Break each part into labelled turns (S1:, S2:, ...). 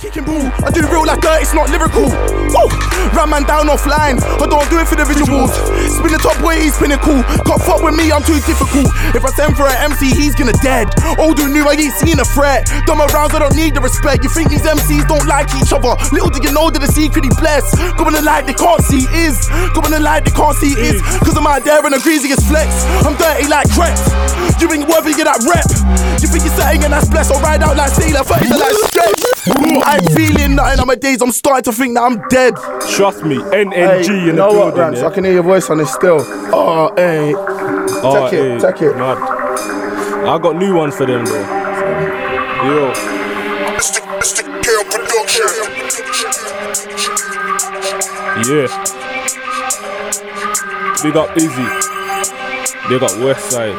S1: Kicking ball, I do real like dirt, it's not lyrical. Woo! Ram man down offline, I don't do it for the visuals. Spin the top way, he's pinnacle. Can't fuck with me, I'm too difficult. If I send for an MC, he's gonna dead. Old or new, I ain't seen a threat. Dumb rounds, I don't need the respect. You think these MCs don't like each other? Little do you know that the secret he blessed. Go in the light, they can't see is. Go in the light, they can't see is. Cause I'm out there in the greasiest flex. I'm dirty like crepes. You ain't worthy of that rep. You think you're saying and that's blessed. I'll ride out like Sailor, 30 like stretch. I ain't feeling nothing on my days. I'm starting to think that I'm dead.
S2: Trust me, NNG
S1: Hey,
S2: in
S1: you
S2: the
S1: know what,
S2: building.
S1: Rams?
S2: yeah?
S1: I can hear your voice on this still. Oh, hey.
S2: Oh,
S1: take it,
S2: hey,
S1: take it.
S2: Mad. I got new ones for them though. Yo,
S3: Mr. Mr. Kill Production.
S2: yeah. Big up Izzie. Big up Westside.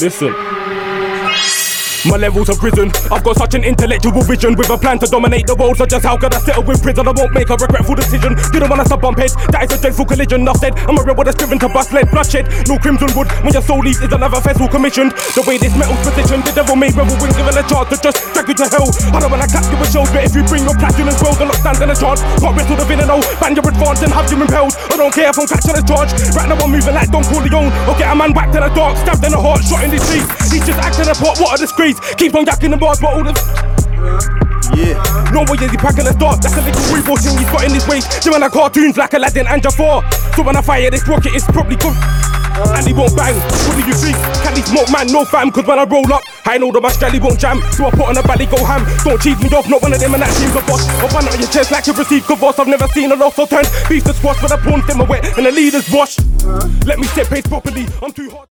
S2: Listen. My levels have risen. I've got such an intellectual vision with a plan to dominate the world. So just how could I settle with prison? I won't make a regretful decision. You don't wanna sub bump heads. That is a dreadful collision. Enough said. I'm a rebel that's driven to bust lead bloodshed. No crimson wood when your soul leaves is another vessel commissioned. The way this metal's positioned, the devil made rebel when given a chance to just drag you to hell. I don't wanna clap you with shows, but if you bring your platinum well, then not stand in a chance. Got wrestle the villain, oh, ban your advance and have you impelled. I don't care if I'm catching a charge. Right now I'm moving like Don Corleone. Or get a man whacked in the dark, stabbed in the heart, shot in the street. He's just acting a part, what a disgrace. Keeps on yakking the bars, but all the
S1: Yeah.
S2: no way is he packing the dark, that's a little real thing he's got in his waist. Doing like cartoons like Aladdin and Jafar. So when I fire this rocket, it's probably good. And he won't bang. What do you think? Can he smoke man? No fam, cause when I roll up, I know that my strally won't jam. So I put on a belly, go ham. Don't cheat me off, not one of them and that team's a boss. Bun out your chest like you received good boss. I've never seen a loss or turn. Beef the squash, but the prawns them wet and the leaders wash. Let me set pace properly, I'm too hot.